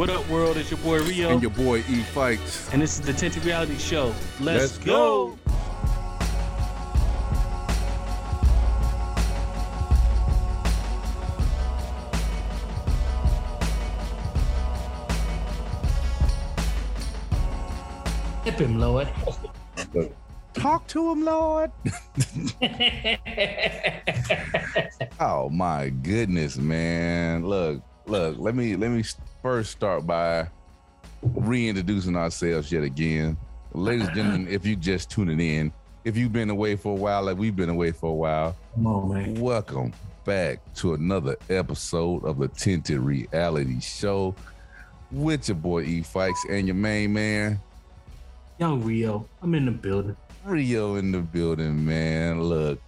What up, world? It's your boy Rio. And your boy E Fikes. And this is the Tinted Reality Show. Let's, Let's go. go. Hip him, Lord. Talk to him, Lord. oh my goodness, man. Look, look, let me let me first start by reintroducing ourselves yet again. Ladies and gentlemen, if you just tuning in, if you've been away for a while, like we've been away for a while, come on, man. Welcome back to another episode of the Tinted Reality Show with your boy E Fikes and your main man. Young Rio. I'm in the building. Rio in the building, man. Look.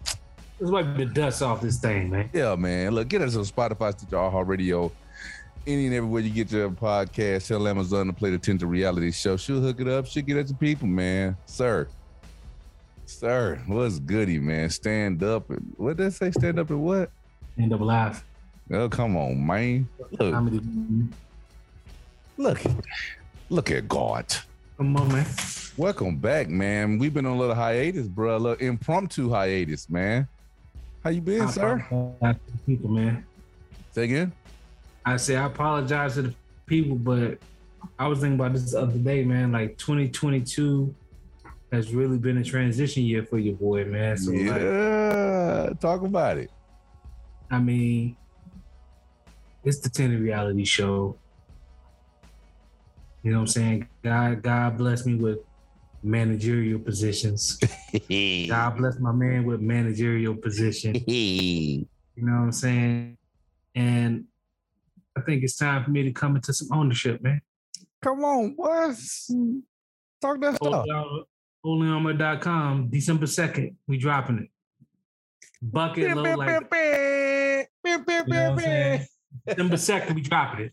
Let's wipe the dust off this thing, man. Yeah, man. Look, get us on Spotify, Stitcher, Heart Radio, any and everywhere you get your podcast. Tell Amazon to play the Tinted Reality Show. She'll hook it up. She'll get it to people, man. Sir. Sir, what's goody, man? Stand up. And, what did they say? Stand up and what? Stand up live. Oh, come on, man. Look. Look, look at God. Come on, man. Welcome back, man. We've been on a little hiatus, bro. A little impromptu hiatus, man. How you been, I sir? People, man. Say again. I say I apologize to the people, but I was thinking about this the other day, man. Like 2022 has really been a transition year for your boy, man. So yeah, like, talk about it. I mean, it's the Tinted Reality Show. You know what I'm saying? God, God bless me with managerial positions. God bless my man with managerial position. you know what I'm saying? And I think it's time for me to come into some ownership, man. Come on, what? Talk that stuff. Onlyarmor.com, December 2nd, we dropping it. Bucket low like you know December 2nd, we dropping it.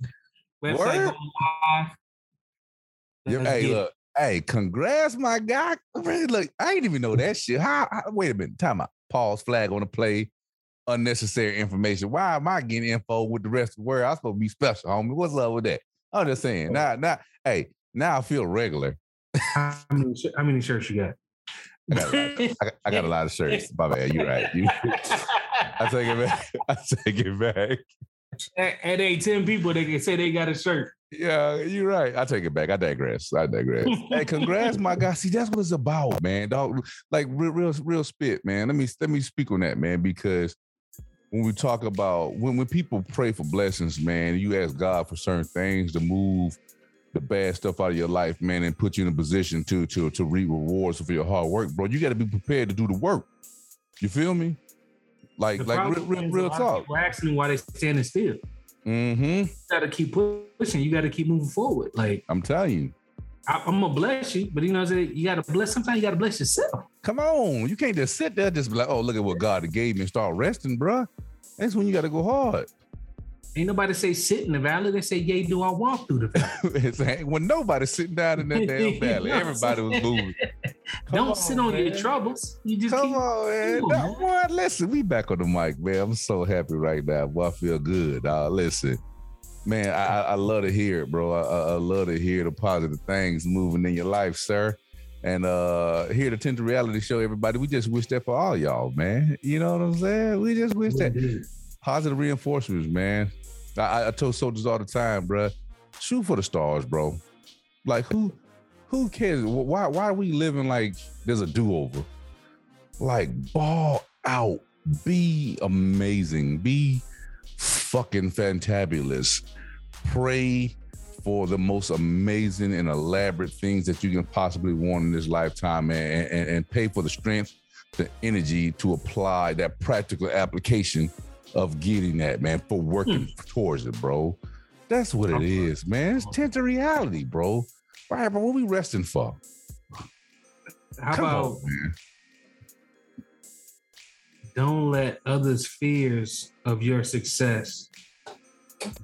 Website going live. hey, look, Hey, congrats, my guy. Look, I didn't even know that shit. How, how wait a minute, time out. Pause flag on the play. Unnecessary information. Why am I getting info with the rest of the world? I'm supposed to be special, homie. What's up with that? I'm just saying. Now, now, hey, now I feel regular. how, many, how many shirts you got? I got, I, got, I got, a lot of shirts. My bad. You're right. You, I take it back. I take it back. At, at eight, 10 people, they can say they got a shirt. Yeah, you're right. I take it back. I digress. I digress. hey, congrats, my guy. See, that's what it's about, man. Dog, like real, real, real spit, man. Let me let me speak on that, man, because when we talk about when when people pray for blessings, man, you ask God for certain things to move the bad stuff out of your life, man, and put you in a position to to to reap rewards for your hard work, bro. You got to be prepared to do the work. You feel me? Like, the like real, real, real talk. People asking why they standing still. Mm-hmm. You got to keep pushing. You got to keep moving forward. Like I'm telling you. I, am gonna bless you, but you know, what I'm saying? you gotta bless. Sometimes you gotta bless yourself. Come on, you can't just sit there, just be like, "Oh, look at what God gave me," and start resting, bruh. That's when you gotta go hard. Ain't nobody say sit in the valley. They say, "Yay, do I walk through the valley?" when nobody's sitting down in that damn valley, everybody was moving. Don't on, sit on man. your troubles. You just come keep, on, man. No, boy, listen, we back on the mic, man. I'm so happy right now. Boy, I feel good. Uh, listen, Man, I, I love to hear it, bro. I, I love to hear the positive things moving in your life, sir. And uh here to Tinted Reality Show, everybody. We just wish that for all y'all, man. You know what I'm saying? We just wish that positive reinforcements, man. I, I told soldiers all the time, bro. Shoot for the stars, bro. Like who who cares? Why why are we living like there's a do-over? Like ball out, be amazing, be fucking fantabulous. Pray for the most amazing and elaborate things that you can possibly want in this lifetime and, and, and pay for the strength, the energy to apply that practical application of getting that, man, for working hmm. towards it, bro. That's what it is, man. It's tinted reality, bro. All right, but what we resting for? How Come about on, don't let others' fears of your success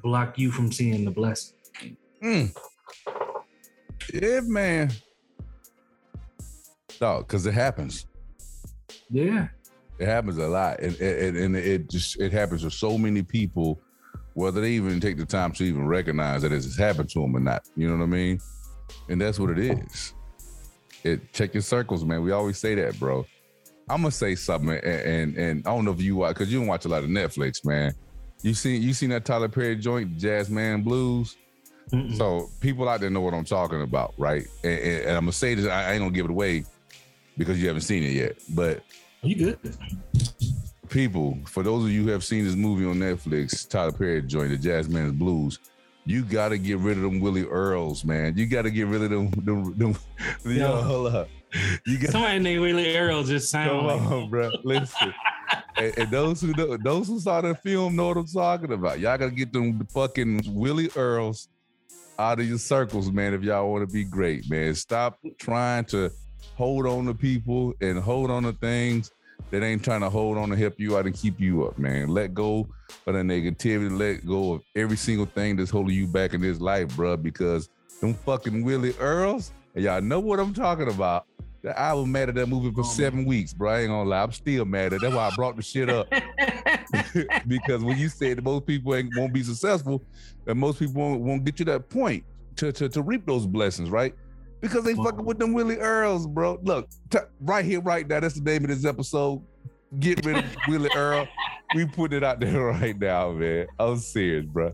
block you from seeing the blessing. Mm. Yeah, man. Dog, because it happens. Yeah. It happens a lot. And, and, and it just it happens to so many people whether they even take the time to even recognize that it's happened to them or not. You know what I mean? And that's what it is. It check your circles, man. We always say that, bro. I'm gonna say something, and and, and I don't know if you watch because you don't watch a lot of Netflix, man. You seen you seen that Tyler Perry joint, Jazz Man Blues? Mm-mm. So people out there know what I'm talking about, right? And, and, and I'm gonna say this, I ain't gonna give it away because you haven't seen it yet. But you good? People, for those of you who have seen this movie on Netflix, Tyler Perry joined the Jazz Man's Blues. You got to get rid of them Willie Earls, man. You got to get rid of them. them, them yo, hold up. You got somebody named Willie Earls just sound. Come like on, bro. Listen. and, and, those who know, those who saw the film know what I'm talking about. Y'all gotta get them fucking Willie Earls out of your circles, man. If y'all want to be great, man, stop trying to hold on to people and hold on to things that ain't trying to hold on to help you out and keep you up, man. Let go of the negativity. Let go of every single thing that's holding you back in this life, bro. Because them fucking Willie Earls, and y'all know what I'm talking about. I was mad at that movie for oh, seven man. weeks, bro. I ain't gonna lie. I'm still mad at it. That's why I brought the shit up. because when you said that most people ain't won't be successful, and most people won't, won't get you that point to, to, to reap those blessings, right? because they fucking with them Willie Earls, bro. Look, t- right here, right now. That's the name of this episode. Get rid of Willie Earl. We put it out there right now, man. I'm serious, bro.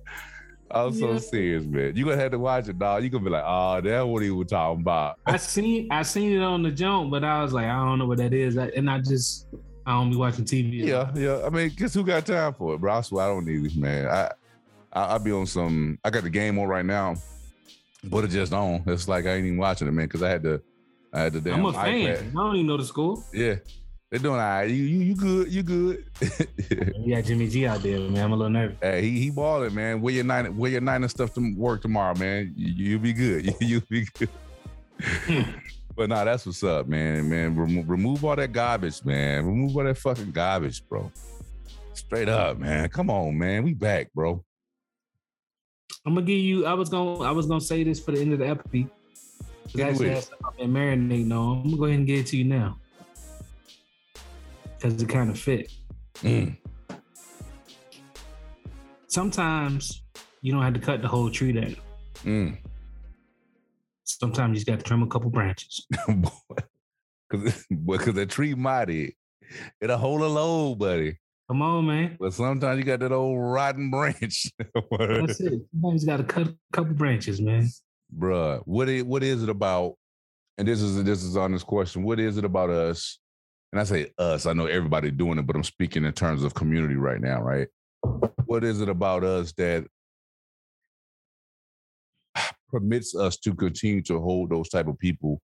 I'm so yeah. serious, man. You gonna have to watch it, dog. You gonna be like, oh, that's what he was talking about. I seen, I seen it on the jump, but I was like, I don't know what that is, and I just, I don't be watching TV. Yeah, yeah. I mean, guess who got time for it, bro? I swear I don't need this, man. I, I, I be on some. I got the game on right now but it just on. It's like I ain't even watching it, man, because I had to. I had to. I'm a fan. I don't even know the school. Yeah, they're doing all right. You you you good? You good? you got Jimmy G out there, man. I'm a little nervous. Hey, he he balling, man. Wear your nine, wear your nine and stuff to work tomorrow, man. You, will be good. You you be good. Hmm. but nah, that's what's up, man. Man, remove, remove all that garbage, man. Remove all that fucking garbage, bro. Straight up, man. Come on, man. We back, bro. I'm gonna give you. I was gonna. I was gonna say this for the end of the episode. Actually, has been marinating on. I'm gonna go ahead and get it to you now because it kind of fit. Mm. Sometimes you don't have to cut the whole tree down. Mm. Sometimes you just got to trim a couple branches. Because the tree mighty, it'll hold a load, buddy. Come on, man. But sometimes you got that old rotten branch. That's it. Sometimes you got to cut a couple branches, man. Bruh, what is, what is it about? And this is this is on this question. What is it about us? And I say us. I know everybody doing it, but I'm speaking in terms of community right now, right? What is it about us that permits us to continue to hold those type of people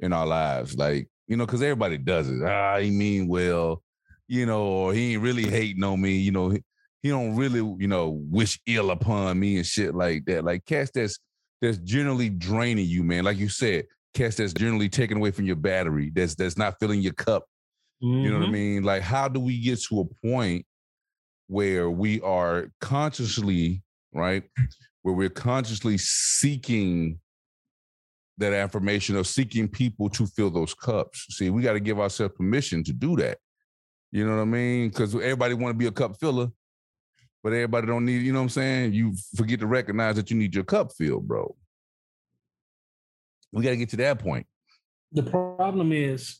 in our lives? Like, you know, because everybody does it. Ah, he mean well you know, or he ain't really hating on me, you know, he, he don't really, you know, wish ill upon me and shit like that. Like cats that's that's generally draining you, man. Like you said, cats that's generally taken away from your battery, that's that's not filling your cup. Mm-hmm. You know what I mm-hmm. mean? Like, how do we get to a point where we are consciously, right? Where we're consciously seeking that affirmation of seeking people to fill those cups. See, we got to give ourselves permission to do that. You know what I mean? Because everybody want to be a cup filler, but everybody don't need. You know what I'm saying? You forget to recognize that you need your cup filled, bro. We got to get to that point. The problem is,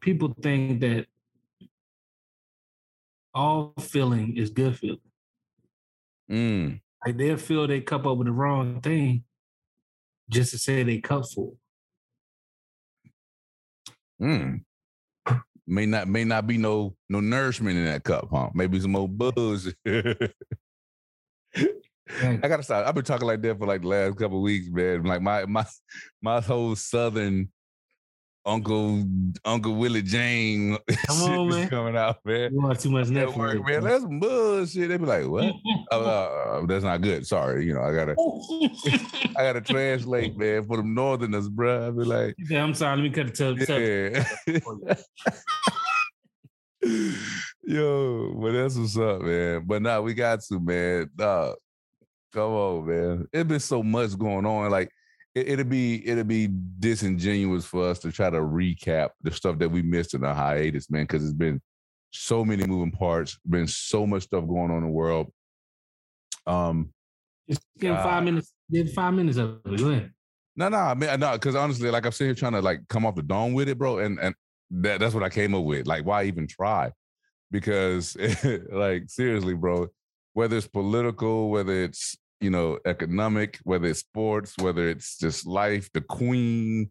people think that all feeling is good feeling. Mm. Like they'll fill their cup up with the wrong thing just to say they cup full. Mm may not may not be no no nourishment in that cup, huh? Maybe some more buzz. I gotta stop. I've been talking like that for like the last couple weeks, man. Like my my my whole southern Uncle Uncle Willie Jane Come on, man. coming out, man. You want too much Netflix, man. That's bullshit. They be like, "What? oh, uh, that's not good. Sorry, you know, I gotta, I gotta translate, man, for them Northerners, bro. I be like, yeah, I'm sorry. Let me cut the to yeah. Yo, but that's what's up, man. But now nah, we got to, man. Nah, come on, man. It's been so much going on. Like it, will be it'll be disingenuous for us to try to recap the stuff that we missed in the hiatus, man, because it's been so many moving parts. Been so much stuff going on in the world. Um, just give five minutes. Did five minutes of it. Go ahead. No, no, I mean, no, because honestly, like I'm sitting here trying to like come off the dome with it, bro, and and that, that's what I came up with. Like, why even try? Because, like, seriously, bro, whether it's political, whether it's you know economic, whether it's sports, whether it's just life, the queen,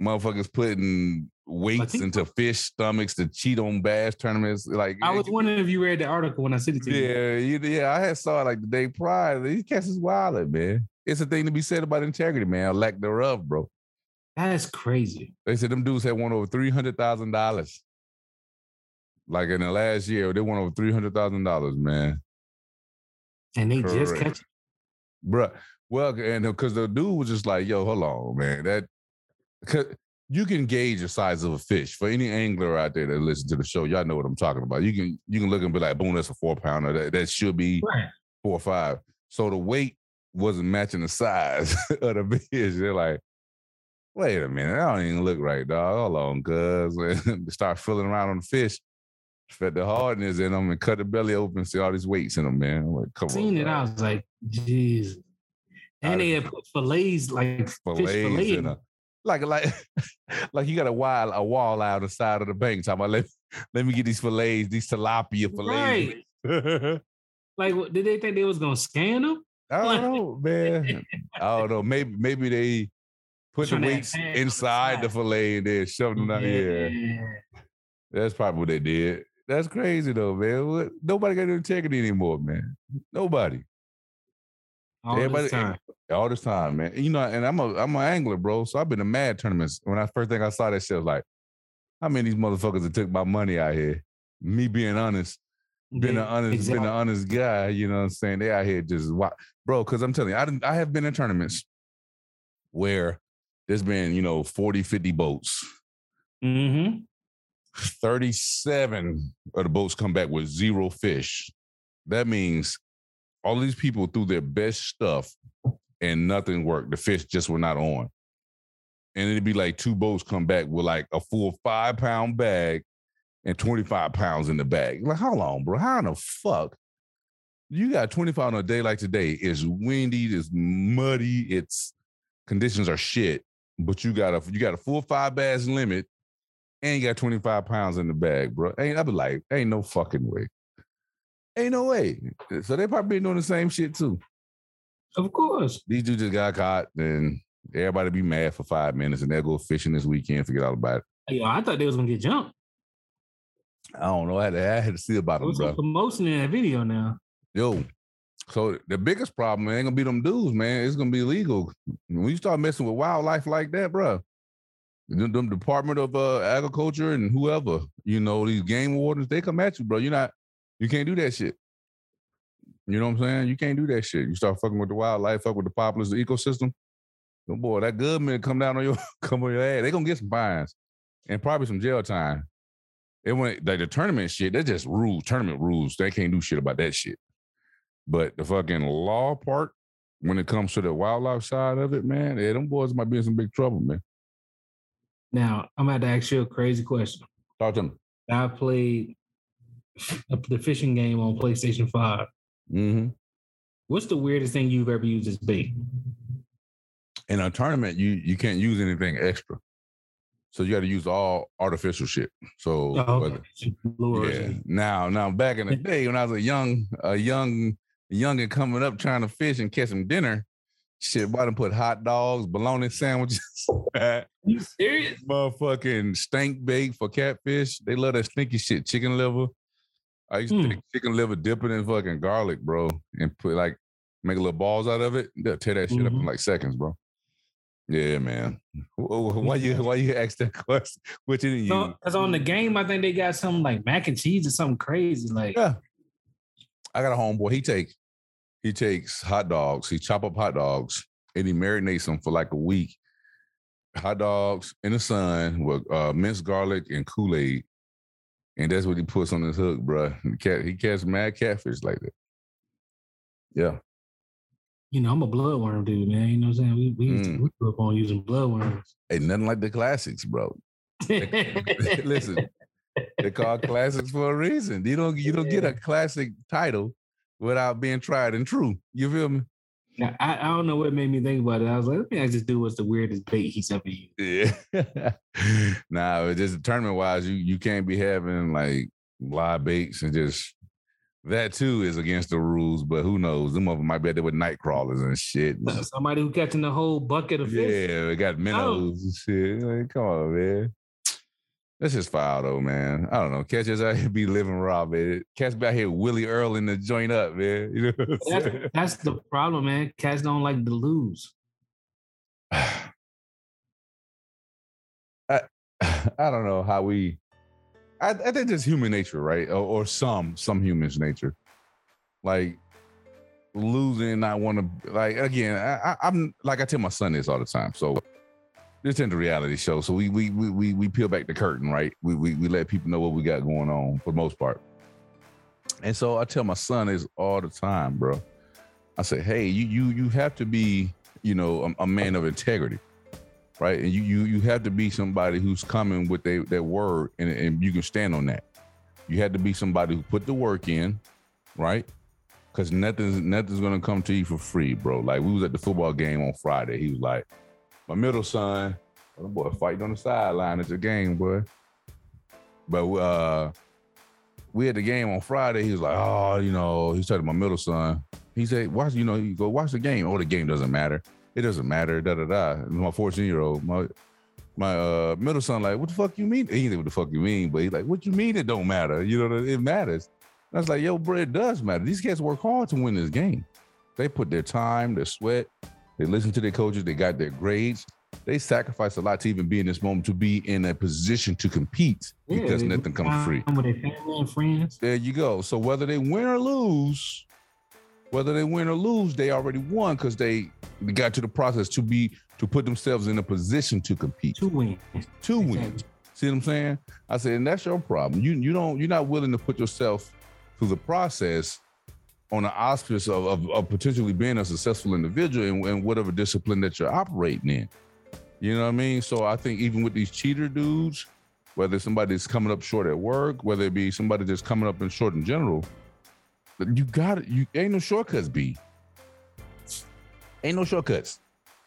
motherfuckers putting weights into fish stomachs to cheat on bass tournaments. Like I was wondering if you read the article when I sent it to yeah, you. Yeah, yeah, I had saw it like the day prior. These cats is wild, man. It's a thing to be said about integrity, man. Lack thereof, bro. That's crazy. They said them dudes had won over three hundred thousand dollars. Like in the last year, they won over three hundred thousand dollars, man. And they Correct. just catch, it. bruh. Well, and uh, because the dude was just like, "Yo, hold on, man. That cause you can gauge the size of a fish for any angler out there that listen to the show. Y'all know what I'm talking about. You can you can look and be like, boom, that's a four pounder. That, that should be right. four or five. So the weight wasn't matching the size of the fish. They're like, wait a minute, I don't even look right, dog. Hold on, cuz. start filling around on the fish. Fed the hardness in them and cut the belly open, see all these weights in them, man. I'm like, come Seen on, it, I was like, jeez. And they had put fillets, like fillets fish fillet in a, like like like you got a wall a wall out the side of the bank. Talking about let, let me get these fillets, these tilapia fillets. Right. like, did they think they was gonna scan them? I don't know, man. I don't know. Maybe maybe they put the weights inside the fillet and then shove them out. Yeah. yeah. That's probably what they did. That's crazy though, man. Nobody got integrity anymore, man. Nobody. All Everybody, this time. All this time, man. You know, and I'm a I'm an angler, bro. So I've been to mad tournaments. When I first thing I saw that shit, I was like, how many of these motherfuckers that took my money out here? Me being honest, being yeah, an honest, exactly. being an honest guy, you know what I'm saying? They out here just bro, because I'm telling you, I didn't I have been in tournaments where there's been, you know, 40, 50 boats. Mm-hmm. 37 of the boats come back with zero fish. That means all these people threw their best stuff and nothing worked. The fish just were not on. And it'd be like two boats come back with like a full five pound bag and 25 pounds in the bag. Like, how long, bro? How in the fuck? You got 25 on a day like today. It's windy, it's muddy, it's conditions are shit. But you got a you got a full five bags limit and you got 25 pounds in the bag, bro. Ain't I be like, ain't no fucking way. Ain't no way. So they probably been doing the same shit too. Of course. These dudes just got caught and everybody be mad for five minutes and they'll go fishing this weekend, forget all about it. Yo, I thought they was gonna get jumped. I don't know. I had to, I had to see about them, bro. Promotion in that video now. Yo, so the biggest problem ain't gonna be them dudes, man. It's gonna be illegal. When you start messing with wildlife like that, bro, the, Department of uh, Agriculture and whoever, you know, these game wardens, they come at you, bro. You're not you can't do that shit. You know what I'm saying? You can't do that shit. You start fucking with the wildlife, fuck with the populace, the ecosystem. Oh boy, that government come down on your come on your ass. They gonna get some fines and probably some jail time. It went like the tournament shit. That's just rules, tournament rules. They can't do shit about that shit. But the fucking law part, when it comes to the wildlife side of it, man, yeah, them boys might be in some big trouble, man. Now I'm about to ask you a crazy question. Talk to me. I played the fishing game on PlayStation 5. Mm-hmm. What's the weirdest thing you've ever used as bait? In a tournament, you you can't use anything extra. So you got to use all artificial shit. So oh, whether, yeah. Now, now back in the day when I was a young, a young, young and coming up trying to fish and catch some dinner, shit, why done put hot dogs, bologna sandwiches. you serious? Motherfucking stink bait for catfish. They love that stinky shit, chicken liver. I used to mm. take chicken liver, dip it in fucking garlic, bro, and put like make a little balls out of it. They'll tear that shit mm-hmm. up in mm-hmm. like seconds, bro. Yeah, man. Why you why you ask that question? Which didn't you? Because on the game, I think they got something like mac and cheese or something crazy. Like, yeah, I got a homeboy. He takes he takes hot dogs. He chop up hot dogs and he marinates them for like a week. Hot dogs in the sun with uh, minced garlic and Kool Aid, and that's what he puts on his hook, bro. He, cat, he catches mad catfish like that. Yeah. You know, I'm a bloodworm dude, man. You know what I'm saying? We we, mm. we grew up on using bloodworms. Ain't nothing like the classics, bro. listen, they call classics for a reason. You don't you don't get a classic title without being tried and true. You feel me? Now, I, I don't know what made me think about it. I was like, let me just do what's the weirdest bait he's ever used. Yeah. nah, just tournament wise, you you can't be having like live baits and just that too is against the rules, but who knows? Them of them might be there with night crawlers and shit. Somebody who catching the whole bucket of fish. Yeah, we got oh. minnows oh. and shit. Like, come on, man. That's just foul though, man. I don't know. Catches out here be living raw, man. Cats be out here Willie Earl in the joint up, man. You know that's, that's, the problem, man. Cats don't like to lose. I I don't know how we I, I think it's human nature, right? Or, or, some some humans' nature. Like losing, I want to like again. I, I, am like I tell my son this all the time. So this isn't a reality show. So we we we we, peel back the curtain, right? We, we we let people know what we got going on for the most part. And so I tell my son this all the time, bro. I say, hey, you you you have to be, you know, a, a man of integrity right? And you you you have to be somebody who's coming with their their word, and, and you can stand on that. You had to be somebody who put the work in, right? Because nothing's nothing's gonna come to you for free, bro. Like we was at the football game on Friday. He was like, my middle son, oh, boy, fighting on the sideline at the game, boy. But uh we had the game on Friday. He was like, oh, you know, he's talking to my middle son. He said, watch, you know, you go watch the game. Oh, the game doesn't matter it doesn't matter, da da da. My 14 year old, my my uh, middle son, like, what the fuck you mean? He didn't what the fuck you mean, but he's like, what you mean it don't matter? You know, it matters. And I was like, yo, bro, it does matter. These cats work hard to win this game. They put their time, their sweat, they listen to their coaches, they got their grades. They sacrifice a lot to even be in this moment to be in a position to compete yeah, because nothing comes free. With their family and friends. There you go. So whether they win or lose, whether they win or lose, they already won because they got to the process to be to put themselves in a position to compete. To win. To exactly. See what I'm saying? I said, and that's your problem. You you don't you're not willing to put yourself through the process on the auspice of, of, of potentially being a successful individual in, in, whatever discipline that you're operating in. You know what I mean? So I think even with these cheater dudes, whether somebody's coming up short at work, whether it be somebody just coming up in short in general, you got it. You ain't no shortcuts, B. Ain't no shortcuts.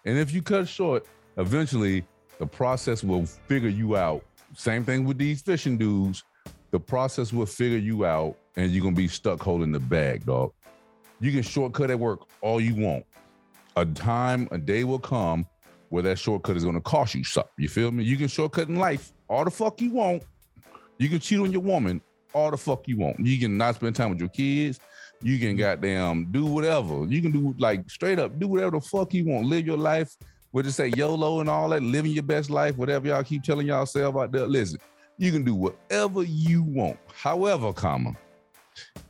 And if you cut short, eventually the process will figure you out. Same thing with these fishing dudes. The process will figure you out, and you're gonna be stuck holding the bag, dog. You can shortcut at work all you want. A time, a day will come where that shortcut is gonna cost you something. You feel me? You can shortcut in life all the fuck you want. You can cheat on your woman all the fuck you want. You can not spend time with your kids. You can goddamn do whatever. You can do like straight up do whatever the fuck you want. Live your life. We'll just say YOLO and all that, living your best life, whatever y'all keep telling yourself out there. Listen, you can do whatever you want. However, comma,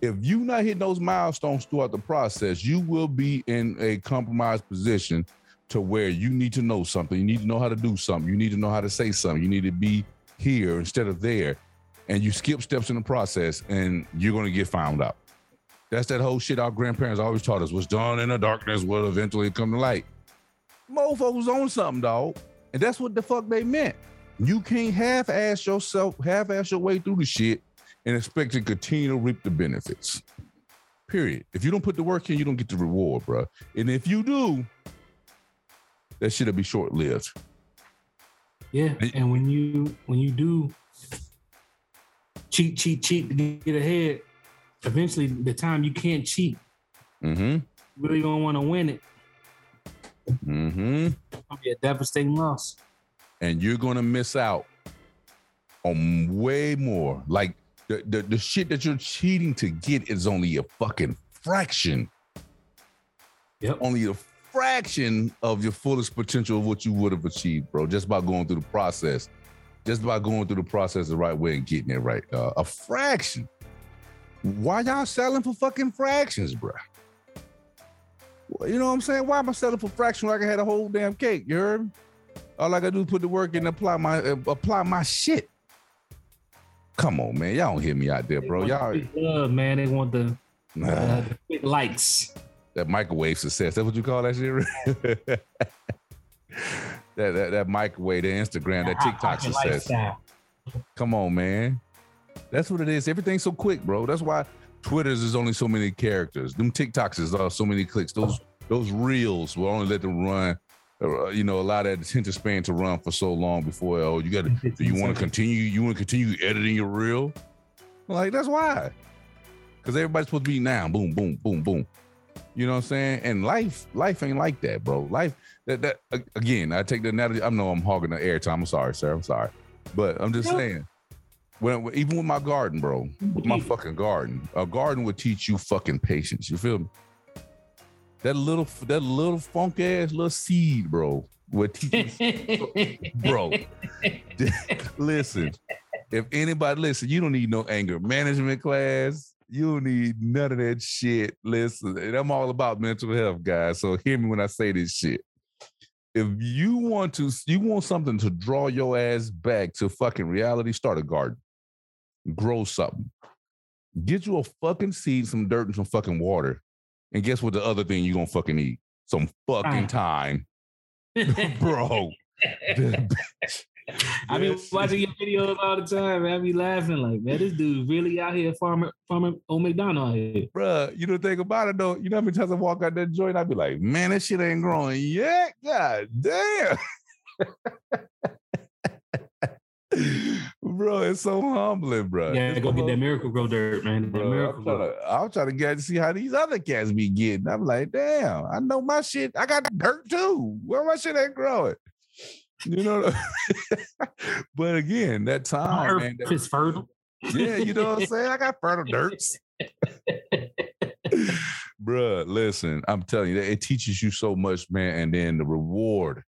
if you're not hitting those milestones throughout the process, you will be in a compromised position to where you need to know something. You need to know how to do something. You need to know how to say something. You need to be here instead of there and you skip steps in the process and you're going to get found out. That's that whole shit our grandparents always taught us. What's done in the darkness will eventually come to light. Mofos on something, dog. And that's what the fuck they meant. You can't half-ass yourself, half-ass your way through the shit and expect to continue to reap the benefits. Period. If you don't put the work in, you don't get the reward, bro. And if you do, that shit'll be short-lived. Yeah, and when you when you do cheat, cheat, cheat to get ahead. Eventually, the time you can't cheat, mm-hmm. you really gonna want to win it. Mm-hmm. It's gonna be a devastating loss, and you're gonna miss out on way more. Like the, the the shit that you're cheating to get is only a fucking fraction. Yep. Only a fraction of your fullest potential of what you would have achieved, bro, just by going through the process just by going through the process the right way and getting it right. Uh, a fraction. Why y'all selling for fucking fractions, bro? You know what I'm saying? Why am I selling for fraction like I had a whole damn cake? You heard me? All I gotta do is put the work in and apply my uh, apply my shit. Come on, man. Y'all don't hear me out there, bro. Y'all love, man. They want the, uh, the likes. That microwave success. That's what you call that shit? that, that that microwave, the Instagram, that TikTok success. Come on, man. That's what it is. Everything's so quick, bro. That's why Twitter's is only so many characters. Them TikToks is uh, so many clicks. Those those reels will only let them run. Uh, you know, a lot of attention span to run for so long before. Oh, you got to. Do you want to continue? You want to continue editing your reel? Like that's why. Because everybody's supposed to be now. Boom, boom, boom, boom. You know what I'm saying? And life, life ain't like that, bro. Life that that again. I take the analogy. I know I'm hogging the airtime. I'm sorry, sir. I'm sorry, but I'm just saying when even with my garden, bro, with my fucking garden, a garden would teach you fucking patience. You feel me? That little that little funk ass little seed, bro, teach bro. listen, if anybody listen, you don't need no anger management class. You don't need none of that shit. Listen, and I'm all about mental health, guys. So hear me when I say this shit if you want to you want something to draw your ass back to fucking reality start a garden grow something. Get you a fucking seed, some dirt, and some fucking water. And guess what the other thing you're gonna fucking eat? Some fucking time. Bro. I be watching your videos all the time, man. I be laughing like, man, this dude really out here farming, farming on McDonald here. Bruh, you don't think about it though, you know how many times I walk out that joint, I be like, man, that shit ain't growing yet. God damn. Bro, it's so humbling, bro. Yeah, go get that Miracle-Gro dirt, man. Bro, Miracle I'm, trying to, I'm trying to get to see how these other cats be getting. I'm like, damn, I know my shit. I got dirt too. Where my shit ain't growing. You know, but again, that time, man, that, is fertile. Yeah, you know what I'm saying. I got fertile dirts. Bruh, listen, I'm telling you, it teaches you so much, man. And then the reward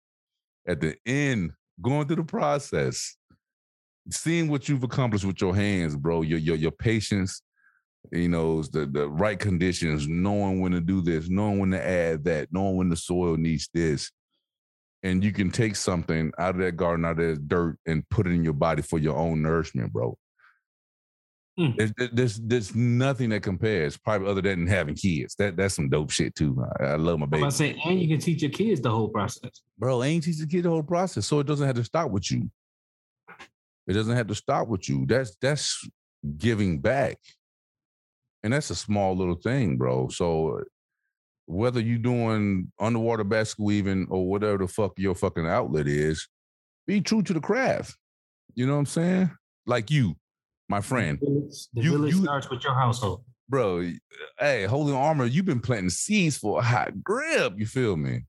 at the end, going through the process, seeing what you've accomplished with your hands, bro, your your your patience, you know, the the right conditions, knowing when to do this, knowing when to add that, knowing when the soil needs this. And you can take something out of that garden, out of that dirt, and put it in your body for your own nourishment, bro. Mm. There's, there's, there's nothing that compares, probably other than having kids. That that's some dope shit too. I, I love my baby. I'm saying, and you can teach your kids the whole process, bro. And teach the kid the whole process, so it doesn't have to stop with you. It doesn't have to stop with you. That's that's giving back. And that's a small little thing, bro. So whether you're doing underwater basket weaving or whatever the fuck your fucking outlet is, be true to the craft. You know what I'm saying? Like you, my friend. The village, the you, village you, starts with your household. Bro, hey, holding armor, you've been planting seeds for a hot grip. You feel me?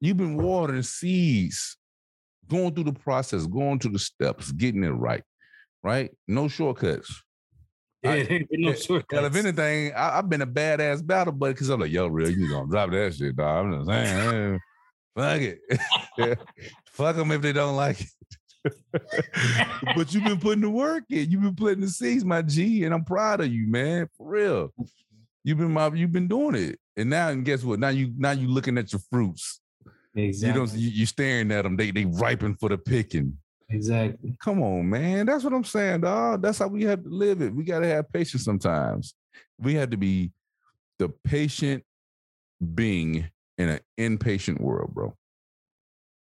You've been watering seeds going through the process, going through the steps, getting it right, right? No shortcuts. Yeah, I, no shortcuts. Hell, if anything, I, have been a badass battle buddy because I'm like, yo, real, you gonna drop that shit, dog. I'm just saying, eh, fuck it. fuck them if they don't like it. but you've been putting the work in. You've been putting the seeds, my G, and I'm proud of you, man. For real. You've been my, you've been doing it. And now, and guess what? Now you now you looking at your fruits. Exactly. You don't. You, you staring at them. They they ripen for the picking. Exactly. Come on, man. That's what I'm saying, dog. That's how we have to live it. We got to have patience sometimes. We have to be the patient being in an impatient world, bro.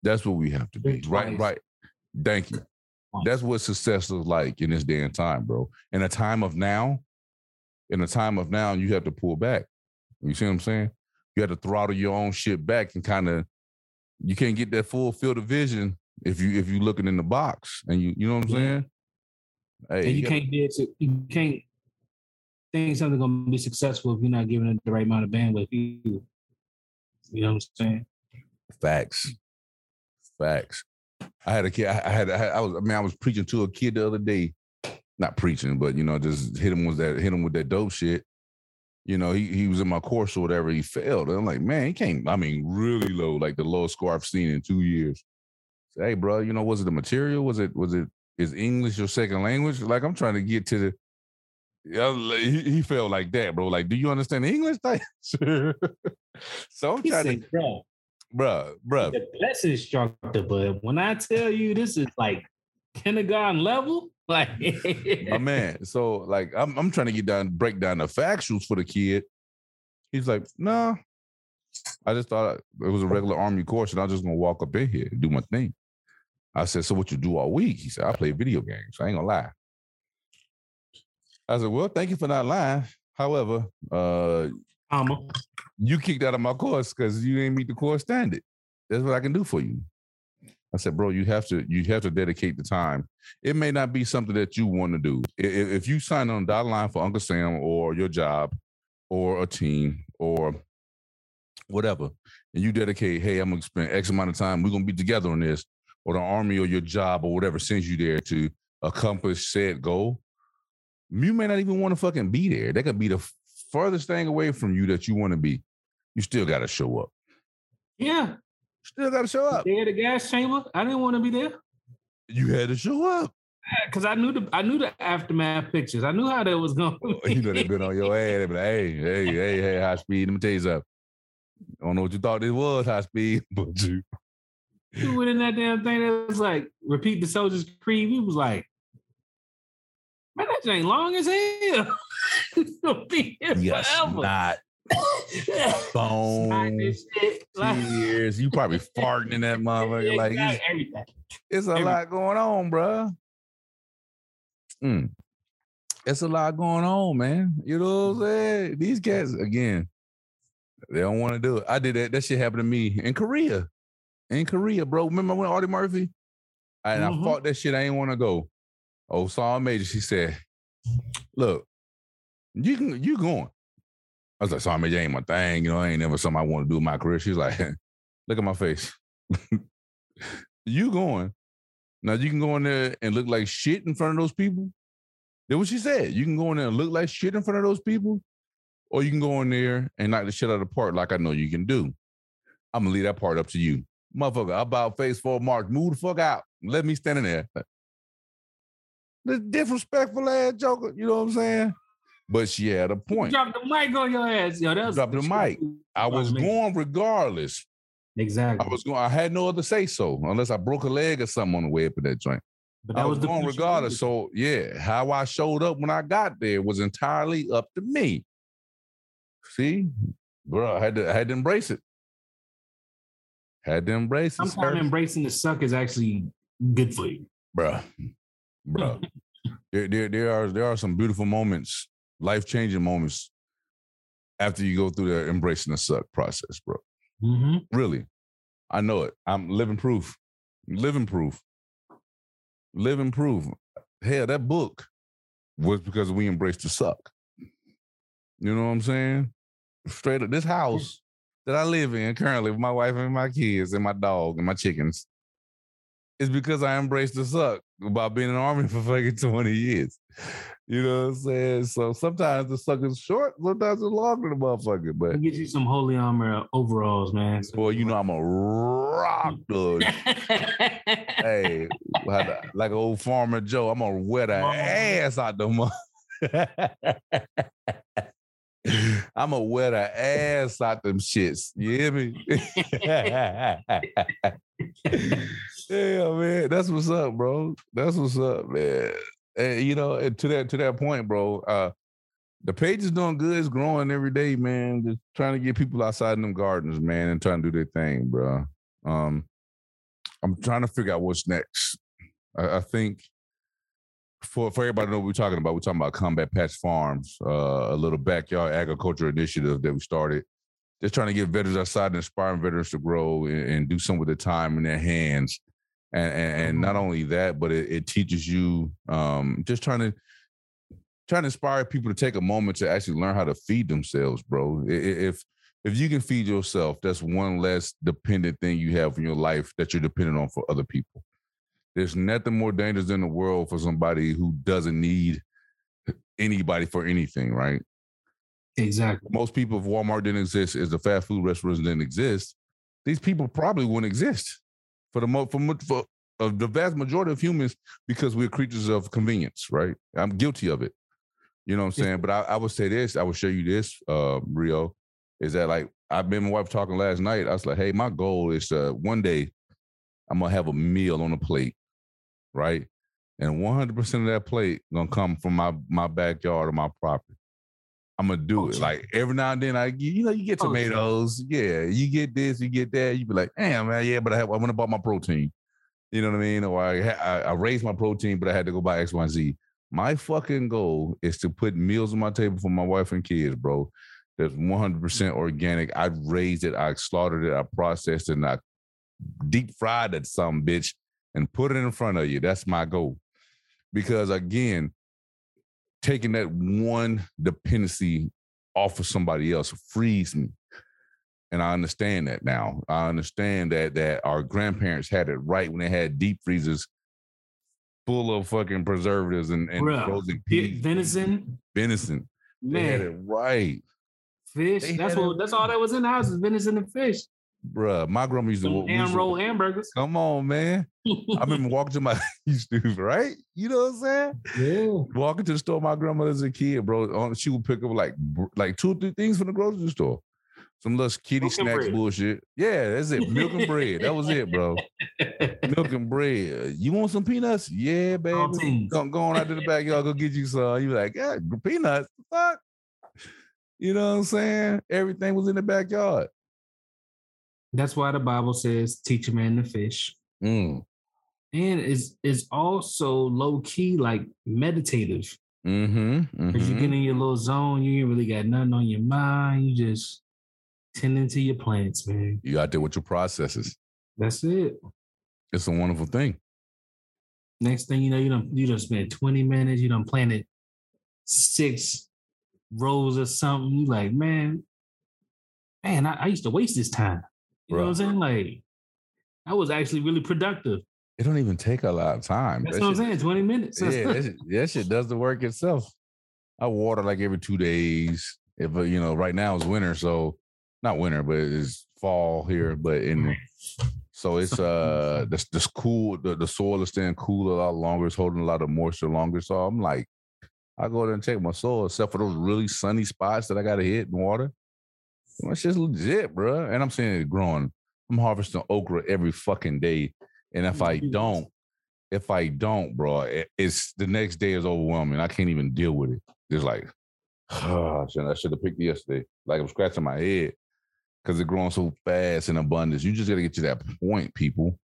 That's what we have to be. Right, right. Thank you. That's what success is like in this day and time, bro. In a time of now, in a time of now, you have to pull back. You see what I'm saying? You have to throttle your own shit back and kind of you can't get that full field of vision if you if you looking in the box and you you know what I'm saying. Hey, and you, you can't get to, you can't think something's gonna be successful if you're not giving it the right amount of bandwidth. You, you know what I'm saying? Facts, facts. I had a kid. I had, I had. I was. I mean, I was preaching to a kid the other day. Not preaching, but you know, just hit him with that. Hit him with that dope shit you know, he, he was in my course or whatever, he failed. And I'm like, man, he came, I mean, really low, like the lowest score I've seen in two years. Say, hey, bro, you know, was it the material? Was it, was it, is English your second language? Like, I'm trying to get to the, yeah, he, he felt like that, bro. Like, do you understand English? so I'm trying to, bro, bro, bro. The best instructor, but when I tell you this is like kindergarten level, like my man. So like I'm I'm trying to get down break down the factuals for the kid. He's like, no. Nah. I just thought it was a regular army course, and I was just gonna walk up in here and do my thing. I said, so what you do all week? He said, I play video games. I ain't gonna lie. I said, well, thank you for not lying. However, uh, Comma. you kicked out of my course because you ain't meet the course standard. That's what I can do for you. I said, bro, you have to you have to dedicate the time. It may not be something that you want to do. If, you sign on dotted line for Uncle Sam or your job or a team or whatever, and you dedicate, hey, I'm gonna spend X amount of time, we're gonna be together on this, or the army or your job or whatever sends you there to accomplish said goal, you may not even want to fucking be there. That could be the furthest thing away from you that you want to be. You still gotta show up. Yeah. Still gotta show up. There, the gas chamber. I didn't want to be there. You had to show up. Because I knew the I knew the aftermath pictures. I knew how that was going. Oh, you know they've been on your ass. They be like, hey, hey, hey, hey, high speed. Let me tell you something. I don't know what you thought this was, high speed, but you. You went in that damn thing that was like repeat the soldier's creed. He was like, man, that ain't long as hell. You'll be here Yes, forever. not Snot bone, this shit, like- tears. You probably farting in that motherfucker. Like Exactly, it's, a lot going on, bruh. Mm. It's a lot going on, man. You know what I'm saying? These cats, again, they don't want to do it. I did that. That shit happened to me in Korea. In Korea, bro. Remember when Audie Murphy? And Mhm. I fought that shit. I ain't want to go. Oh, Saw Major, she said, look, you can you going. I was like, Saw Major ain't my thing. You know, I ain't never something I want to do in my career. She's like, look at my face. you going. Now you can go in there and look like shit in front of those people. That's what she said. You can go in there and look like shit in front of those people, or you can go in there and knock the shit out of the park like I know you can do. I'm gonna leave that part up to you. Motherfucker, I about face for mark. Move the fuck out. Let me stand in there. The disrespectful ass joker, you know what I'm saying? But she had a point. Drop the mic on your ass. Yo, that was Drop the mic. I was going regardless. Exactly. I was going, I had no other say so, unless I broke a leg or something on the way up in that joint. but I was, was going regardless. So yeah, how I showed up when I got there was entirely up to me. See, bro, I had to I had to embrace it. Had to embrace it, Sometimes embracing the suck is actually good for you. bro. Bro, there, there, there are there are some beautiful moments, life changing moments after you go through the embracing the suck process, bro. Mm-hmm. Really, I know it. I'm living proof. Living proof. Living proof. Hell, that book was because we embraced the suck. You know what I'm saying? Straight up, this house that I live in currently with my wife and my kids and my dog and my chickens is because I embraced the suck about being in the army for fucking 20 years. You know what I'm saying? So sometimes the suck is short, sometimes it's longer than the motherfucker. But Get you some holy armor uh, overalls, man. boy, you know I'm a rock dog. hey, like a- old farmer Joe, I'm gonna the Mama. ass out the mother. I'm gonna wear the ass out them shits. You hear me? Yeah, man. That's what's up, bro. That's what's up, man. And you know, and to that to that point, bro. Uh, the page is doing good. It's growing every day, man. Just trying to get people outside in them gardens, man, and trying to do their thing, bro. Um, I'm trying to figure out what's next. I, I think for for everybody to know what we're talking about, we're talking about Combat Patch Farms, uh, a little backyard agriculture initiative that we started. Just trying to get veterans outside and inspiring veterans to grow and, and do something with their time in their hands. And and, and not only that, but it, it teaches you um, just trying to trying to inspire people to take a moment to actually learn how to feed themselves, bro. If if you can feed yourself, that's one less dependent thing you have in your life that you're dependent on for other people. There's nothing more dangerous in the world for somebody who doesn't need anybody for anything, right? exactly. Most people, if Walmart didn't exist, if the fast food restaurants didn't exist, these people probably wouldn't exist for the mo- for, for uh, the vast majority of humans because we're creatures of convenience, right? I'm guilty of it. You know what I'm saying? But I, I would say this, I would show you this, uh, Rio, is that like I've been my wife talking last night. I was like, hey, my goal is to one day I'm gonna have a meal on a plate, right? And 100% of that plate gonna come from my my backyard or my property. I'm gonna do it. Like every now and then, I you know you get Oh, tomatoes, yeah, you get this, you get that. You be like, damn man, yeah, but I, have, I went and bought my protein. You know what I mean? Or I, I I raised my protein, but I had to go buy X, Y, and Z. My fucking goal is to put meals on my table for my wife and kids, bro. That's 100% organic. I raised it, I slaughtered it, I processed it, and I deep fried it, some bitch, and put it in front of you. That's my goal. Because again, taking that one dependency off of somebody else frees me. And I understand that now. I understand that that our grandparents had it right when they had deep freezers full of fucking preservatives and, and Bruh, frozen peas. venison, Venison. They had it right. fish. they That's what. it- That's all that was in the house is venison and fish. Bruh, my grandma used to used to- roll hamburgers. Come on, man. I remember walking to my used to, right? You know what I'm saying? yeah. Walking to the store, my grandmother as a kid, bro. Uh, she would pick up like like two or three things from the grocery store. Some little kitty Milk snacks bullshit. Yeah, that's it. Milk and bread. That was it, bro. Milk and bread. Uh, you want some peanuts? Yeah, baby. Go, go on out to the backyard, go get you some. You be like, yeah, peanuts. Fuck. You know what I'm saying? Everything was in the backyard. That's why the Bible says, "Teach a man to fish," Mm. and it's it's also low key like meditative Mm-hmm. because you get in your little zone. You ain't really got nothing on your mind. You just tending to your plants, man. You out there with your processes. That's it. It's a wonderful thing. Next thing you know, you don't you don't spend 20 minutes, you done planted six rows or something. You like, man, man, I, I used to waste this time. You know what I'm saying? Like, I was actually really productive. It don't even take a lot of time. That's That what I'm saying. 20 minutes. yeah, that shit, that shit does the work itself. I water like every two days. If uh, you know, right now it's winter, so not winter, but it's fall here. But in so it's uh the the cool the, the soil is staying cool a lot longer. It's holding a lot of moisture longer. So I'm like, I go there and check my soil, except for those really sunny spots that I got to hit in water. Well, It's just legit, bro. And I'm seeing it growing. I'm harvesting okra every fucking day, and if I don't, if I don't, bro, it, it's the next day is overwhelming. I can't even deal with it. It's like, oh, I should have picked it yesterday. Like I'm scratching my head because it's growing so fast in abundance. You just gotta get to that point, people.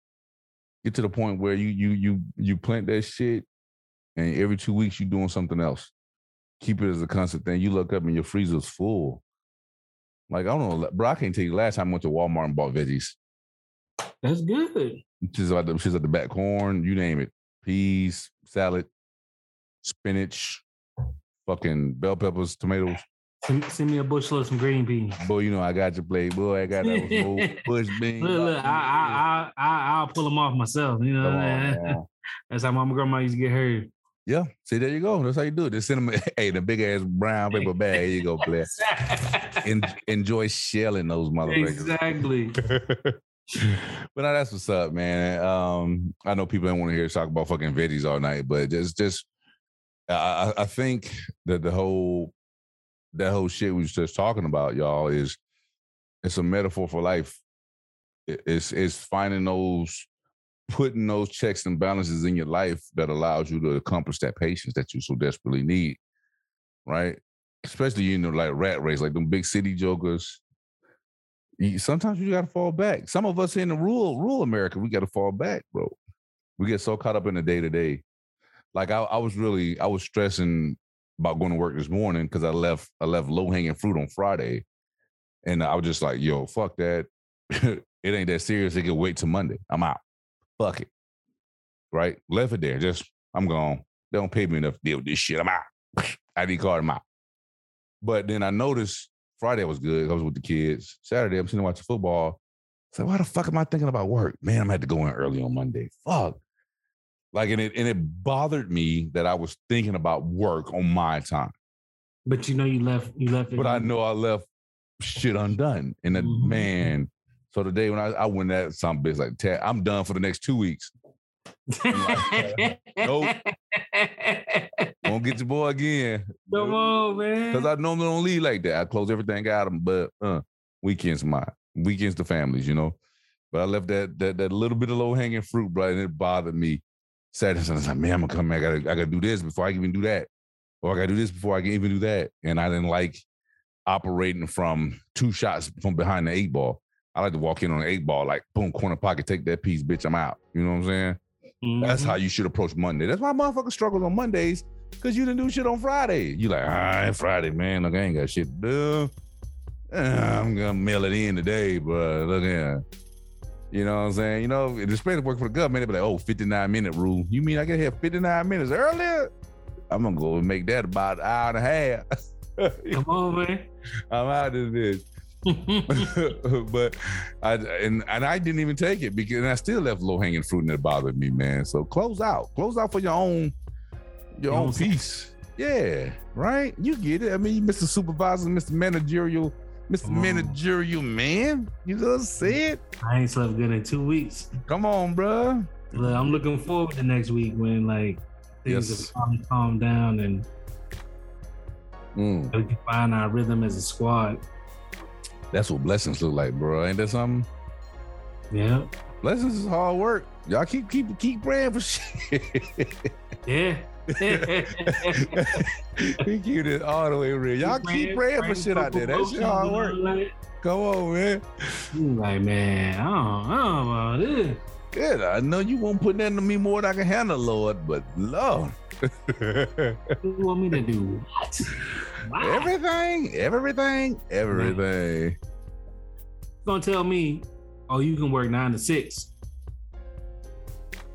Get to the point where you you you you plant that shit, and every two weeks you're doing something else. Keep it as a constant thing. You look up and your freezer's full. Like I don't know, bro. I can't tell you last time I went to Walmart and bought veggies. That's good. She's at the, she's at the back corn, you name it. Peas, salad, spinach, fucking bell peppers, tomatoes. Send, send me a bushel of some green beans. Boy, you know I got your plate. Boy, I got that whole bush bean. Look, look, I, I, I, I, I'll pull them off myself. You know, what on, that's how mama grandma used to get hers. Yeah, see, there you go. That's how you do it. Just send them, hey, the big ass brown paper bag. Here you go, player. En- enjoy shelling those motherfuckers. exactly. but now that's what's up, man. Um, I know people don't want to hear us talk about fucking veggies all night, but just just I, I I think that the whole that whole shit we was just talking about, y'all, is it's a metaphor for life. It's it's finding those putting those checks and balances in your life that allows you to accomplish that patience that you so desperately need. Right? Especially you know, like rat race, like them big city jokers you- sometimes you got to fall back. Some of us in the rural rural America, we got to fall back, bro. We get so caught up in the day to day. Like I, I was really, I was stressing about going to work this morning because I left, I left low hanging fruit on Friday, and I was just like, yo, fuck that. it ain't that serious. It can wait till Monday. I'm out. Fuck it. Right? Left it there. Just I'm gone. They don't pay me enough to deal with this shit. I'm out. I ID card. I'm out. But then I noticed Friday was good. I was with the kids. Saturday, I'm sitting watching football. Like, why the fuck am I thinking about work? Man, I'm gonna go in early on Monday. Fuck. Like, and it and it bothered me that I was thinking about work on my time. But you know, you left. You left. it But I know I left shit undone. And then, Mhm. man, so the day when I, I went at some bitch like, "Ted, I'm done for the next two weeks. Nope. Won't get your boy again. Come on, man. Because I normally don't leave like that. I close everything out, them, but uh, weekends my Weekends the families, you know. But I left that that that little bit of low hanging fruit, bro, and it bothered me. Saturday, Sunday, I was like, man, I'm gonna come back. I gotta, I gotta do this before I can even do that, or I gotta do this before I can even do that. And I didn't like operating from two shots from behind the eight ball. I like to walk in on the eight ball, like boom, corner pocket, take that piece, bitch, I'm out. You know what I'm saying? That's Mhm. how you should approach Monday. That's why motherfuckers struggle on Mondays Cause you didn't do shit on Friday. You like, all right, Friday, man. Look, I ain't got shit to do. I'm gonna mail it in today, bro. Look at you know what I'm saying? You know, especially the work for the government, they be like, oh, 59 minute rule. You mean I get here 59 minutes earlier? I'm gonna go and make that about an hour and a half. Come on, man. I'm out of this. but I and and I didn't even take it because I still left low hanging fruit and it bothered me, man. So close out, close out for your own your you own piece. Yeah, right. You get it. I mean, Mr. Supervisor, Mr. Managerial, Mr. Managerial man. You just said. I ain't slept good in two weeks. Come on, bro. Look, I'm looking forward to next week when like things yes. have calmed calm down and mm. we can find our rhythm as a squad. That's what blessings look like, bro. Ain't that something? Yeah. Blessings is hard work. Y'all keep keep keep praying for shit. yeah. he keep it all the way real. Y'all keep praying, praying for shit out there. That shit hard work. Like, Come on, man. like, man, I don't, I don't know about this. Good. I know you won't put that into me more than I can handle, Lord, but Lord. you want me to do what? Everything, everything, everything. Man. Gonna tell me, oh, you can work nine to six.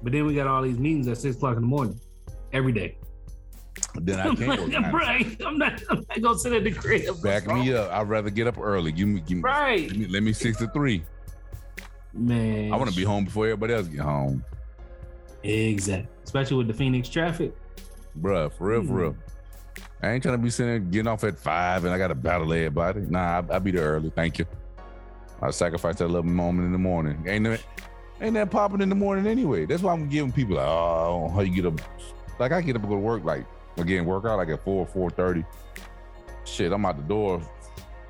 But then we got all these meetings at six o'clock in the morning every day. Then I can't work. right. I'm not. I'm not gonna sit at the crib. Back me up. I'd rather get up early. Give me. Give me right. Let me, let me six to three. Man, I want to be home before everybody else get home. Exactly. Especially with the Phoenix traffic. Bruh, for real, for real. Hmm. I ain't trying to be sitting there getting off at five and I got to battle everybody. Nah, I, will be there early. Thank you. I sacrifice that little moment in the morning. Ain't that, ain't that popping in the morning anyway? That's why I'm giving people like, oh, how you get up? Like I get up and go to work like again, work out like at four, four thirty. Shit, I'm out the door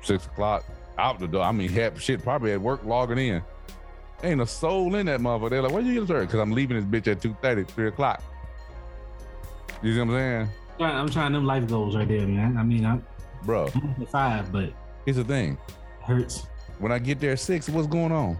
six o'clock. Out the door. I mean, half shit probably at work logging in. Ain't a soul in that motherfucker. They're like, where you get started? Because I'm leaving this bitch at 2.30, 3 o'clock. You see what I'm saying? I'm trying them life goals right there, man. I mean, I'm bro I'm five, but here's the thing. hurts. When I get there at six, what's going on?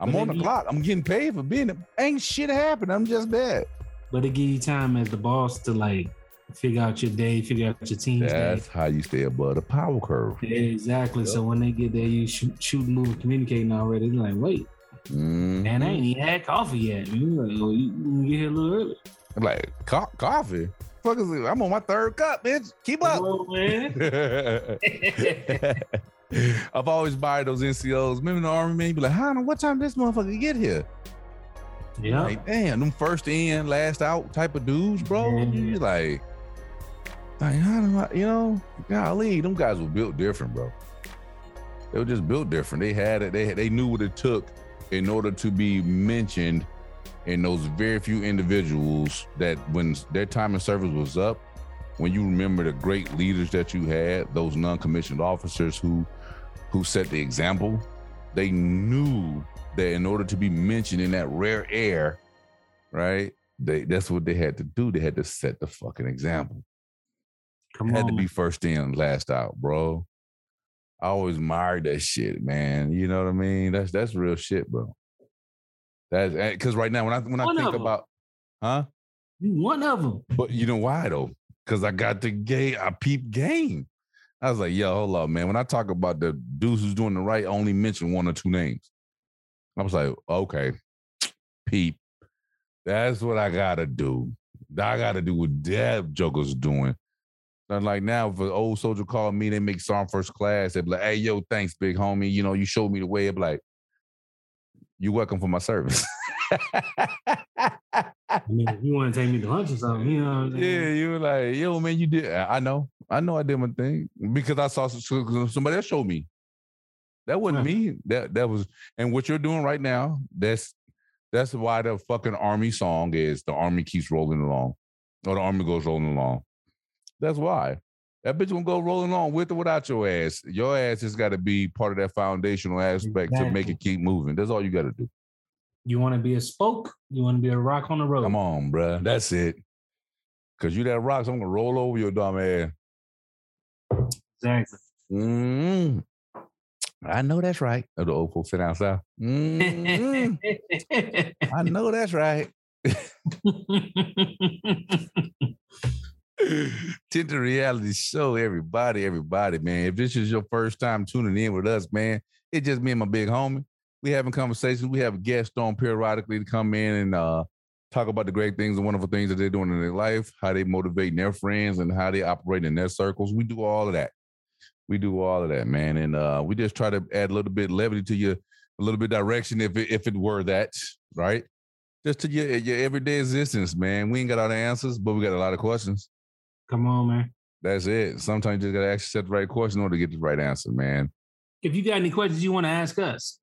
I'm on the you, clock. I'm getting paid for being. It. Ain't shit happened. I'm just bad. But it give you time as the boss to like figure out your day, figure out your team's That's day. how you stay above the power curve. Yeah, exactly. Yep. So when they get there, you shoot, shoot, move, communicating already. They're like, wait, mm-hmm. man, I ain't even had coffee yet. You like, oh, you, you get here a little early. I'm Like co- coffee. Fuck is it? I'm on my third cup, bitch. Keep up, on, man. I've always buying those NCOs. Remember the army man? Be like, how? What time this motherfucker get here? Yeah. Like, damn, them first in, last out type of dudes, bro. Yeah. Like, like, how do I, you know, golly, them guys were built different, bro. They were just built different. They had it. They they knew what it took in order to be mentioned in those very few individuals that when their time in service was up, when you remember the great leaders that you had, those non-commissioned officers who who set the example, they knew that in order to be mentioned in that rare air, right? They that's what they had to do. They had to set the fucking example. Come had on. to be first in, last out, bro. I always admired that shit, man. You know what I mean? That's that's real shit, bro. That's because eh, right now when I when one I think about, huh? One of them. But you know why though? Because I got the gay, I peep game. I was like, yo, hold up, man. When I talk about the dudes who's doing the right, I only mention one or two names. I was like, okay, peep. That's what I gotta do. I gotta do what that Joker's doing. And like now, if an old soldier called me, they make song First Class. They'd be like, "Hey, yo, thanks, big homie. You know, you showed me the way." I'd be like, "You welcome for my service." I mean, if you want to take me to lunch or something, you know. what I'm saying? Yeah, you were like, "Yo, man, you did." I know, I know, I did my thing because I saw somebody else showed me. That wasn't me. That that was, and what you're doing right now. That's that's why the fucking army song is the army keeps rolling along, or the army goes rolling along that's why. That bitch gonna go rolling on with or without your ass. Your ass has got to be part of that foundational aspect exactly. to make it keep moving. That's all you got to do. You want to be a spoke? You want to be a rock on the road? Come on, bruh. That's it. Cause you that rock, so I'm gonna roll over your dumb ass. Exactly. Mm-hmm. I know that's right. Oh, the old folks sit south. Mm-hmm. I know that's right. The reality show, everybody, everybody, man. If this is your first time tuning in with us, man, it's just me and my big homie. We having conversations. We have guests on periodically to come in and uh, talk about the great things and wonderful things that they're doing in their life, how they motivate their friends, and how they operate in their circles. We do all of that. We do all of that, man, and uh, we just try to add a little bit levity to you, a little bit direction, if it, if it were that, right? Just to your your everyday existence, man. We ain't got all the answers, but we got a lot of questions. Come on, man. That's it. Sometimes you just gotta ask yourself the right question in order to get the right answer, man. If you got any questions you want to ask us,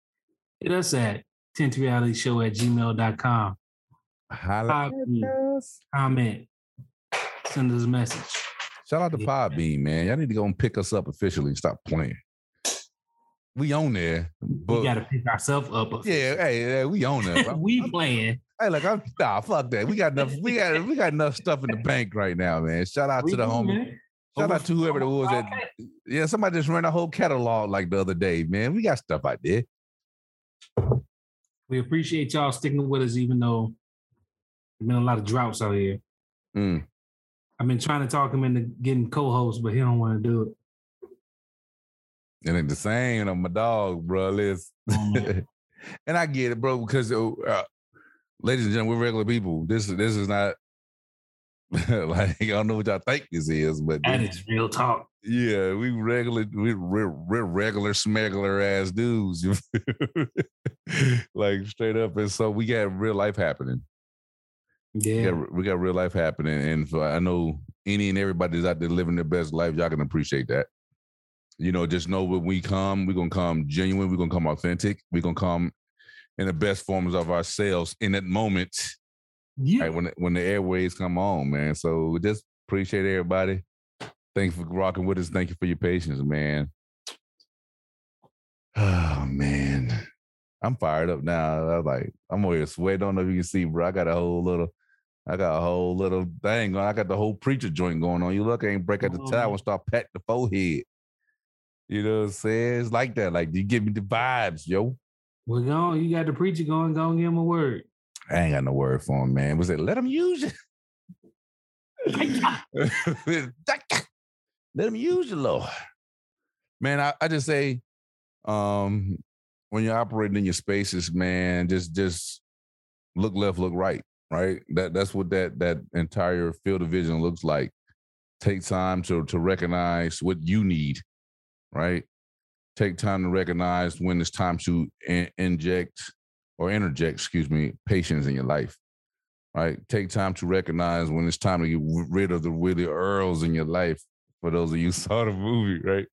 hit us at tintrealityshow at gmail.com. Holla. comment, send us a message. Shout out to Podbean, man. Y'all need to go and pick us up officially and stop playing. We on there, but we got to pick ourselves up. yeah, hey, yeah, we on there. we playing. Hey, look, I'm nah, fuck that. We got enough. We got we got enough stuff in the bank right now, man. Shout out We to the do, homie. man. Shout out to whoever it was that. Yeah, somebody just ran a whole catalog like the other day, man. We got stuff out there. We appreciate y'all sticking with us, even though there's been a lot of droughts out here. Mm. I've been trying to talk him into getting co-hosts, but he don't want to do it. And it's the same on my dog, bro. Oh, man. and I get it, bro, because uh, ladies and gentlemen, we're regular people. This this is not like I don't know what y'all think this is, but that this- is real talk. yeah, we regular we we're, we're regular smuggler ass dudes, like straight up. And so we got real life happening. We Yeah. got, we got real life happening, and for, I know any and everybody that's out there living their best life, y'all can appreciate that. You know, just know when we come, we're gonna come genuine, we're gonna come authentic, we're gonna come in the best forms of ourselves in that moment, Yeah. right, when when the airways come on, man. So just appreciate everybody. Thanks for rocking with us. Thank you for your patience, man. Oh man, I'm fired up now. I was like, I'm over here sweating. Don't know if you can see, bro. I got a whole little, I got a whole little thing going. I got the whole preacher joint going on. You look, I ain't break out the Oh, towel and start patting the forehead. You know what I'm saying? It's like that. Like you give me the vibes, yo. We're going. You got the preacher going. Go and give him a word. I ain't got no word for him, man. Was it let him use it? let him use you, Lord. Man, I, I just say, um, when you're operating in your spaces, man, just just look left, look right, right? That that's what that that entire field of vision looks like. Take time to to recognize what you need, right? Take time to recognize when it's time to in- inject or interject, excuse me, patience in your life. Right. Take time to recognize when it's time to get rid of the Willie Earls in your life. For those of you who saw the movie, right?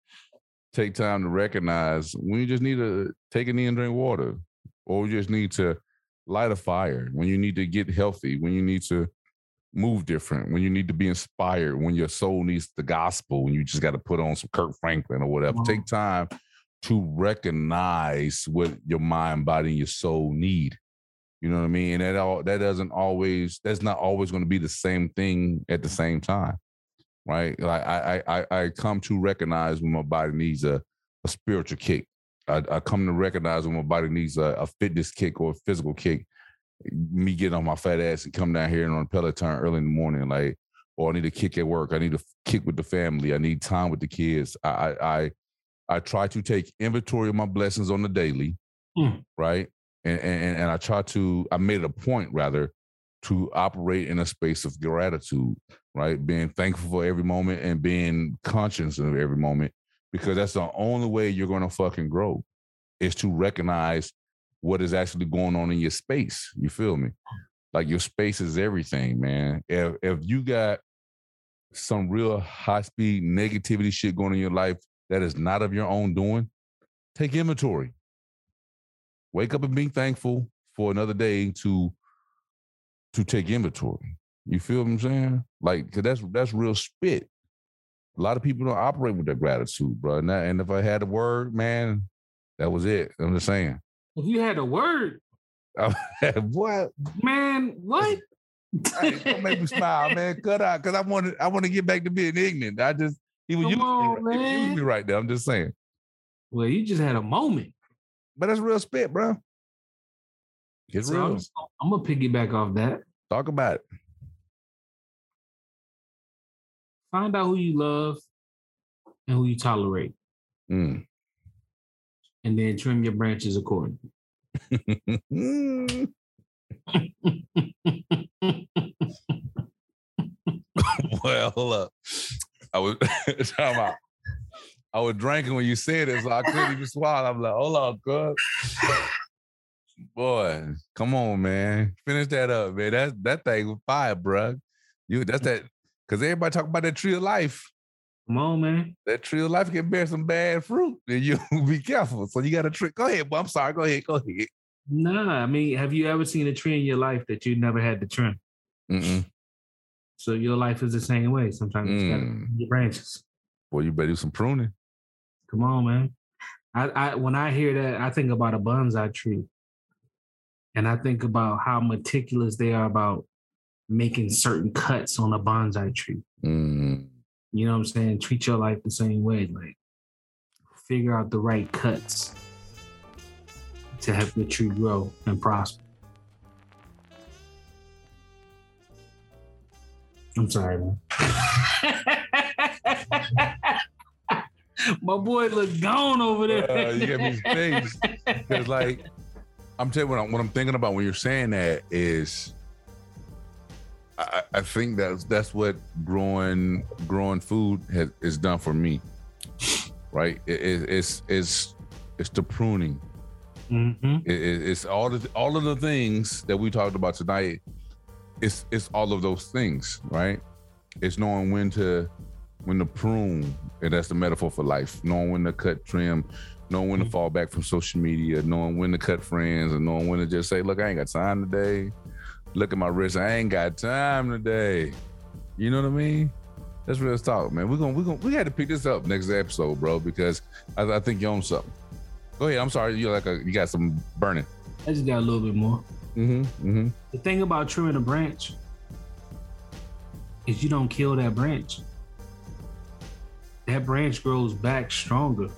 Take time to recognize when you just need to take a knee and drink water, or you just need to light a fire, when you need to get healthy, when you need to move different, when you need to be inspired, when your soul needs the gospel, when you just got to put on some Kirk Franklin or whatever. Wow. Take time to recognize what your mind, body, and your soul need. You know what I mean? And that all that doesn't always that's not always going to be the same thing at the same time. Right. Like I I I- come to recognize when my body needs a, a spiritual kick. I, I come to recognize when my body needs a, a fitness kick or a physical kick. Me getting on my fat ass and come down here and on a Peloton early in the morning, like, or I need a kick at work. I need a kick with the family. I need time with the kids. I I I, I try to take inventory of my blessings on the daily, Mm. right? And, and and I try to. I made it a point rather to operate in a space of gratitude, right? Being thankful for every moment and being conscious of every moment, because that's the only way you're going to fucking grow, is to recognize what is actually going on in your space. You feel me? Like your space is everything, man. If if you got some real high speed negativity shit going on in your life that is not of your own doing, take inventory. Wake up and be thankful for another day to to take inventory. You feel what I'm saying? Like, cause that's that's real spit. A lot of people don't operate with their gratitude, bro. And, and if I had a word, man, that was it. I'm just saying. If you had a word, what? man, what? Hey, don't make me smile, man. Cut out, cause I want to. I want to get back to being ignorant. I just he using me, on, right- he was using man. me right there. I'm just saying. Well, you just had a moment. But that's real spit, bro. It's So I'm, real. I'm gonna piggyback off that. Talk about it. Find out who you love and who you tolerate. Mm. And then trim your branches accordingly. well, hold up. I was talking about I was drinking when you said it, so I couldn't even swallow. I'm like, hold on, cuz. Boy, come on, man. Finish that up, man. That that thing was fire, bro. You that's that because everybody talk about that tree of life. Come on, man. That tree of life can bear some bad fruit, and you be careful. So you got to trick. Go ahead, but I'm sorry. Go ahead. Go ahead. Nah, I mean, have you ever seen a tree in your life that you never had to trim? Mm-mm. So your life is the same way. Sometimes mm. you got your branches. Well, you better do some pruning. Come on, man. I, I when I hear that, I think about a bonsai tree. And I think about how meticulous they are about making certain cuts on a bonsai tree. Mm. You know what I'm saying? Treat your life the same way. Like figure out the right cuts to help the tree grow and prosper. I'm sorry, man. My boy look gone over there. Uh, you get me face because, like, I'm telling you what I'm, what I'm thinking about when you're saying that is, I, I think that's that's what growing growing food has is done for me. Right? It, it, it's it's it's the pruning. Mm-hmm. It, it's all the all of the things that we talked about tonight. It's it's all of those things, right? It's knowing when to when to prune, and that's the metaphor for life. Knowing when to cut, trim, knowing when to mm-hmm. fall back from social media, knowing when to cut friends, and knowing when to just say, "Look, I ain't got time today." Look at my wrist. I ain't got time today. You know what I mean? That's real talk, man. We're gonna we're gonna we had to pick this up next episode, bro, because I, I think you own something. Go ahead. I'm sorry. You like a you got some burning. I just got a little bit more. Mm-hmm. Mm-hmm. The thing about trimming a branch is you don't kill that branch that branch grows back stronger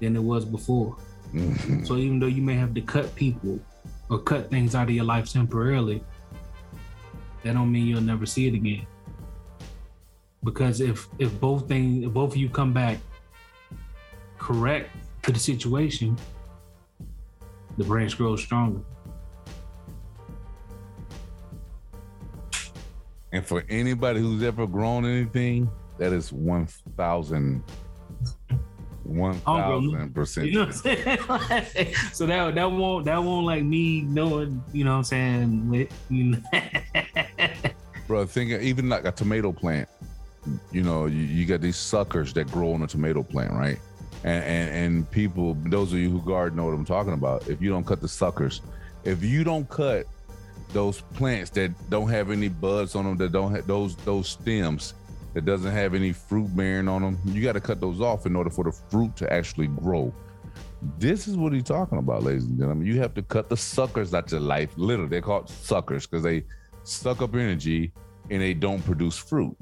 than it was before. Mm-hmm. So even though you may have to cut people or cut things out of your life temporarily, that don't mean you'll never see it again. Because if if both things if both of you come back correct to the situation, the branch grows stronger. And for anybody who's ever grown anything, that is one thousand. One thousand percent. You know what I'm saying? so that that won't that won't like me knowing, you know what I'm saying? With, you know. Bro, think even like a tomato plant. You know, you, you got these suckers that grow on a tomato plant, right? And, and and people, those of you who garden know what I'm talking about. If you don't cut the suckers, if you don't cut those plants that don't have any buds on them, that don't have those those stems, that doesn't have any fruit bearing on them, you got to cut those off in order for the fruit to actually grow. This is what he's talking about, ladies and gentlemen. You have to cut the suckers out your life. Literally, they're called suckers because they suck up energy and they don't produce fruit.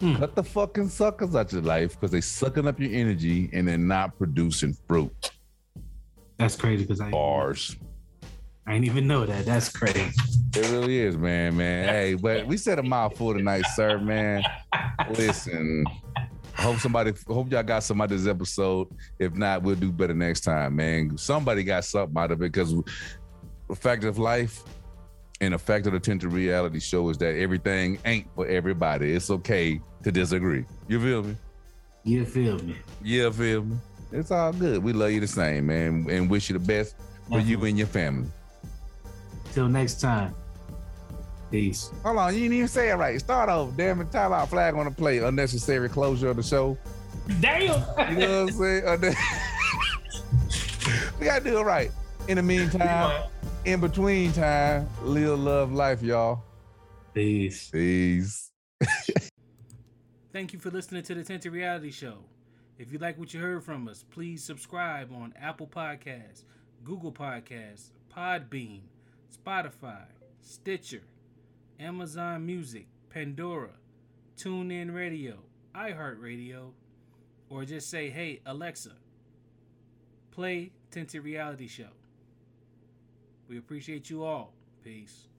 Hmm. Cut the fucking suckers out your life because they sucking up your energy and they're not producing fruit. That's crazy because I bars. I didn't even know that. That's crazy. It really is, man, man. Hey, but we said a mouthful tonight, sir, man. Listen, hope somebody, hope y'all got some out of this episode. If not, we'll do better next time, man. Somebody got something out of it because the fact of life and the fact of the Tinted Reality Show is that everything ain't for everybody. It's okay to disagree. You feel me? You feel me? You feel me? It's all good. We love you the same, man, and wish you the best for you and your family. Till next time. Peace. Hold on, you didn't even say it right. Start over. Damn it, time out flag on the play. Unnecessary closure of the show. Damn. You know what I'm saying? we gotta do it right. In the meantime, in between time, live love life, y'all. Peace. Peace. Thank you for listening to the Tinted Reality Show. If you like what you heard from us, please subscribe on Apple Podcasts, Google Podcasts, Podbean, Spotify, Stitcher, Amazon Music, Pandora, TuneIn Radio, iHeartRadio, or just say, hey, Alexa, play Tinted Reality Show. We appreciate you all. Peace.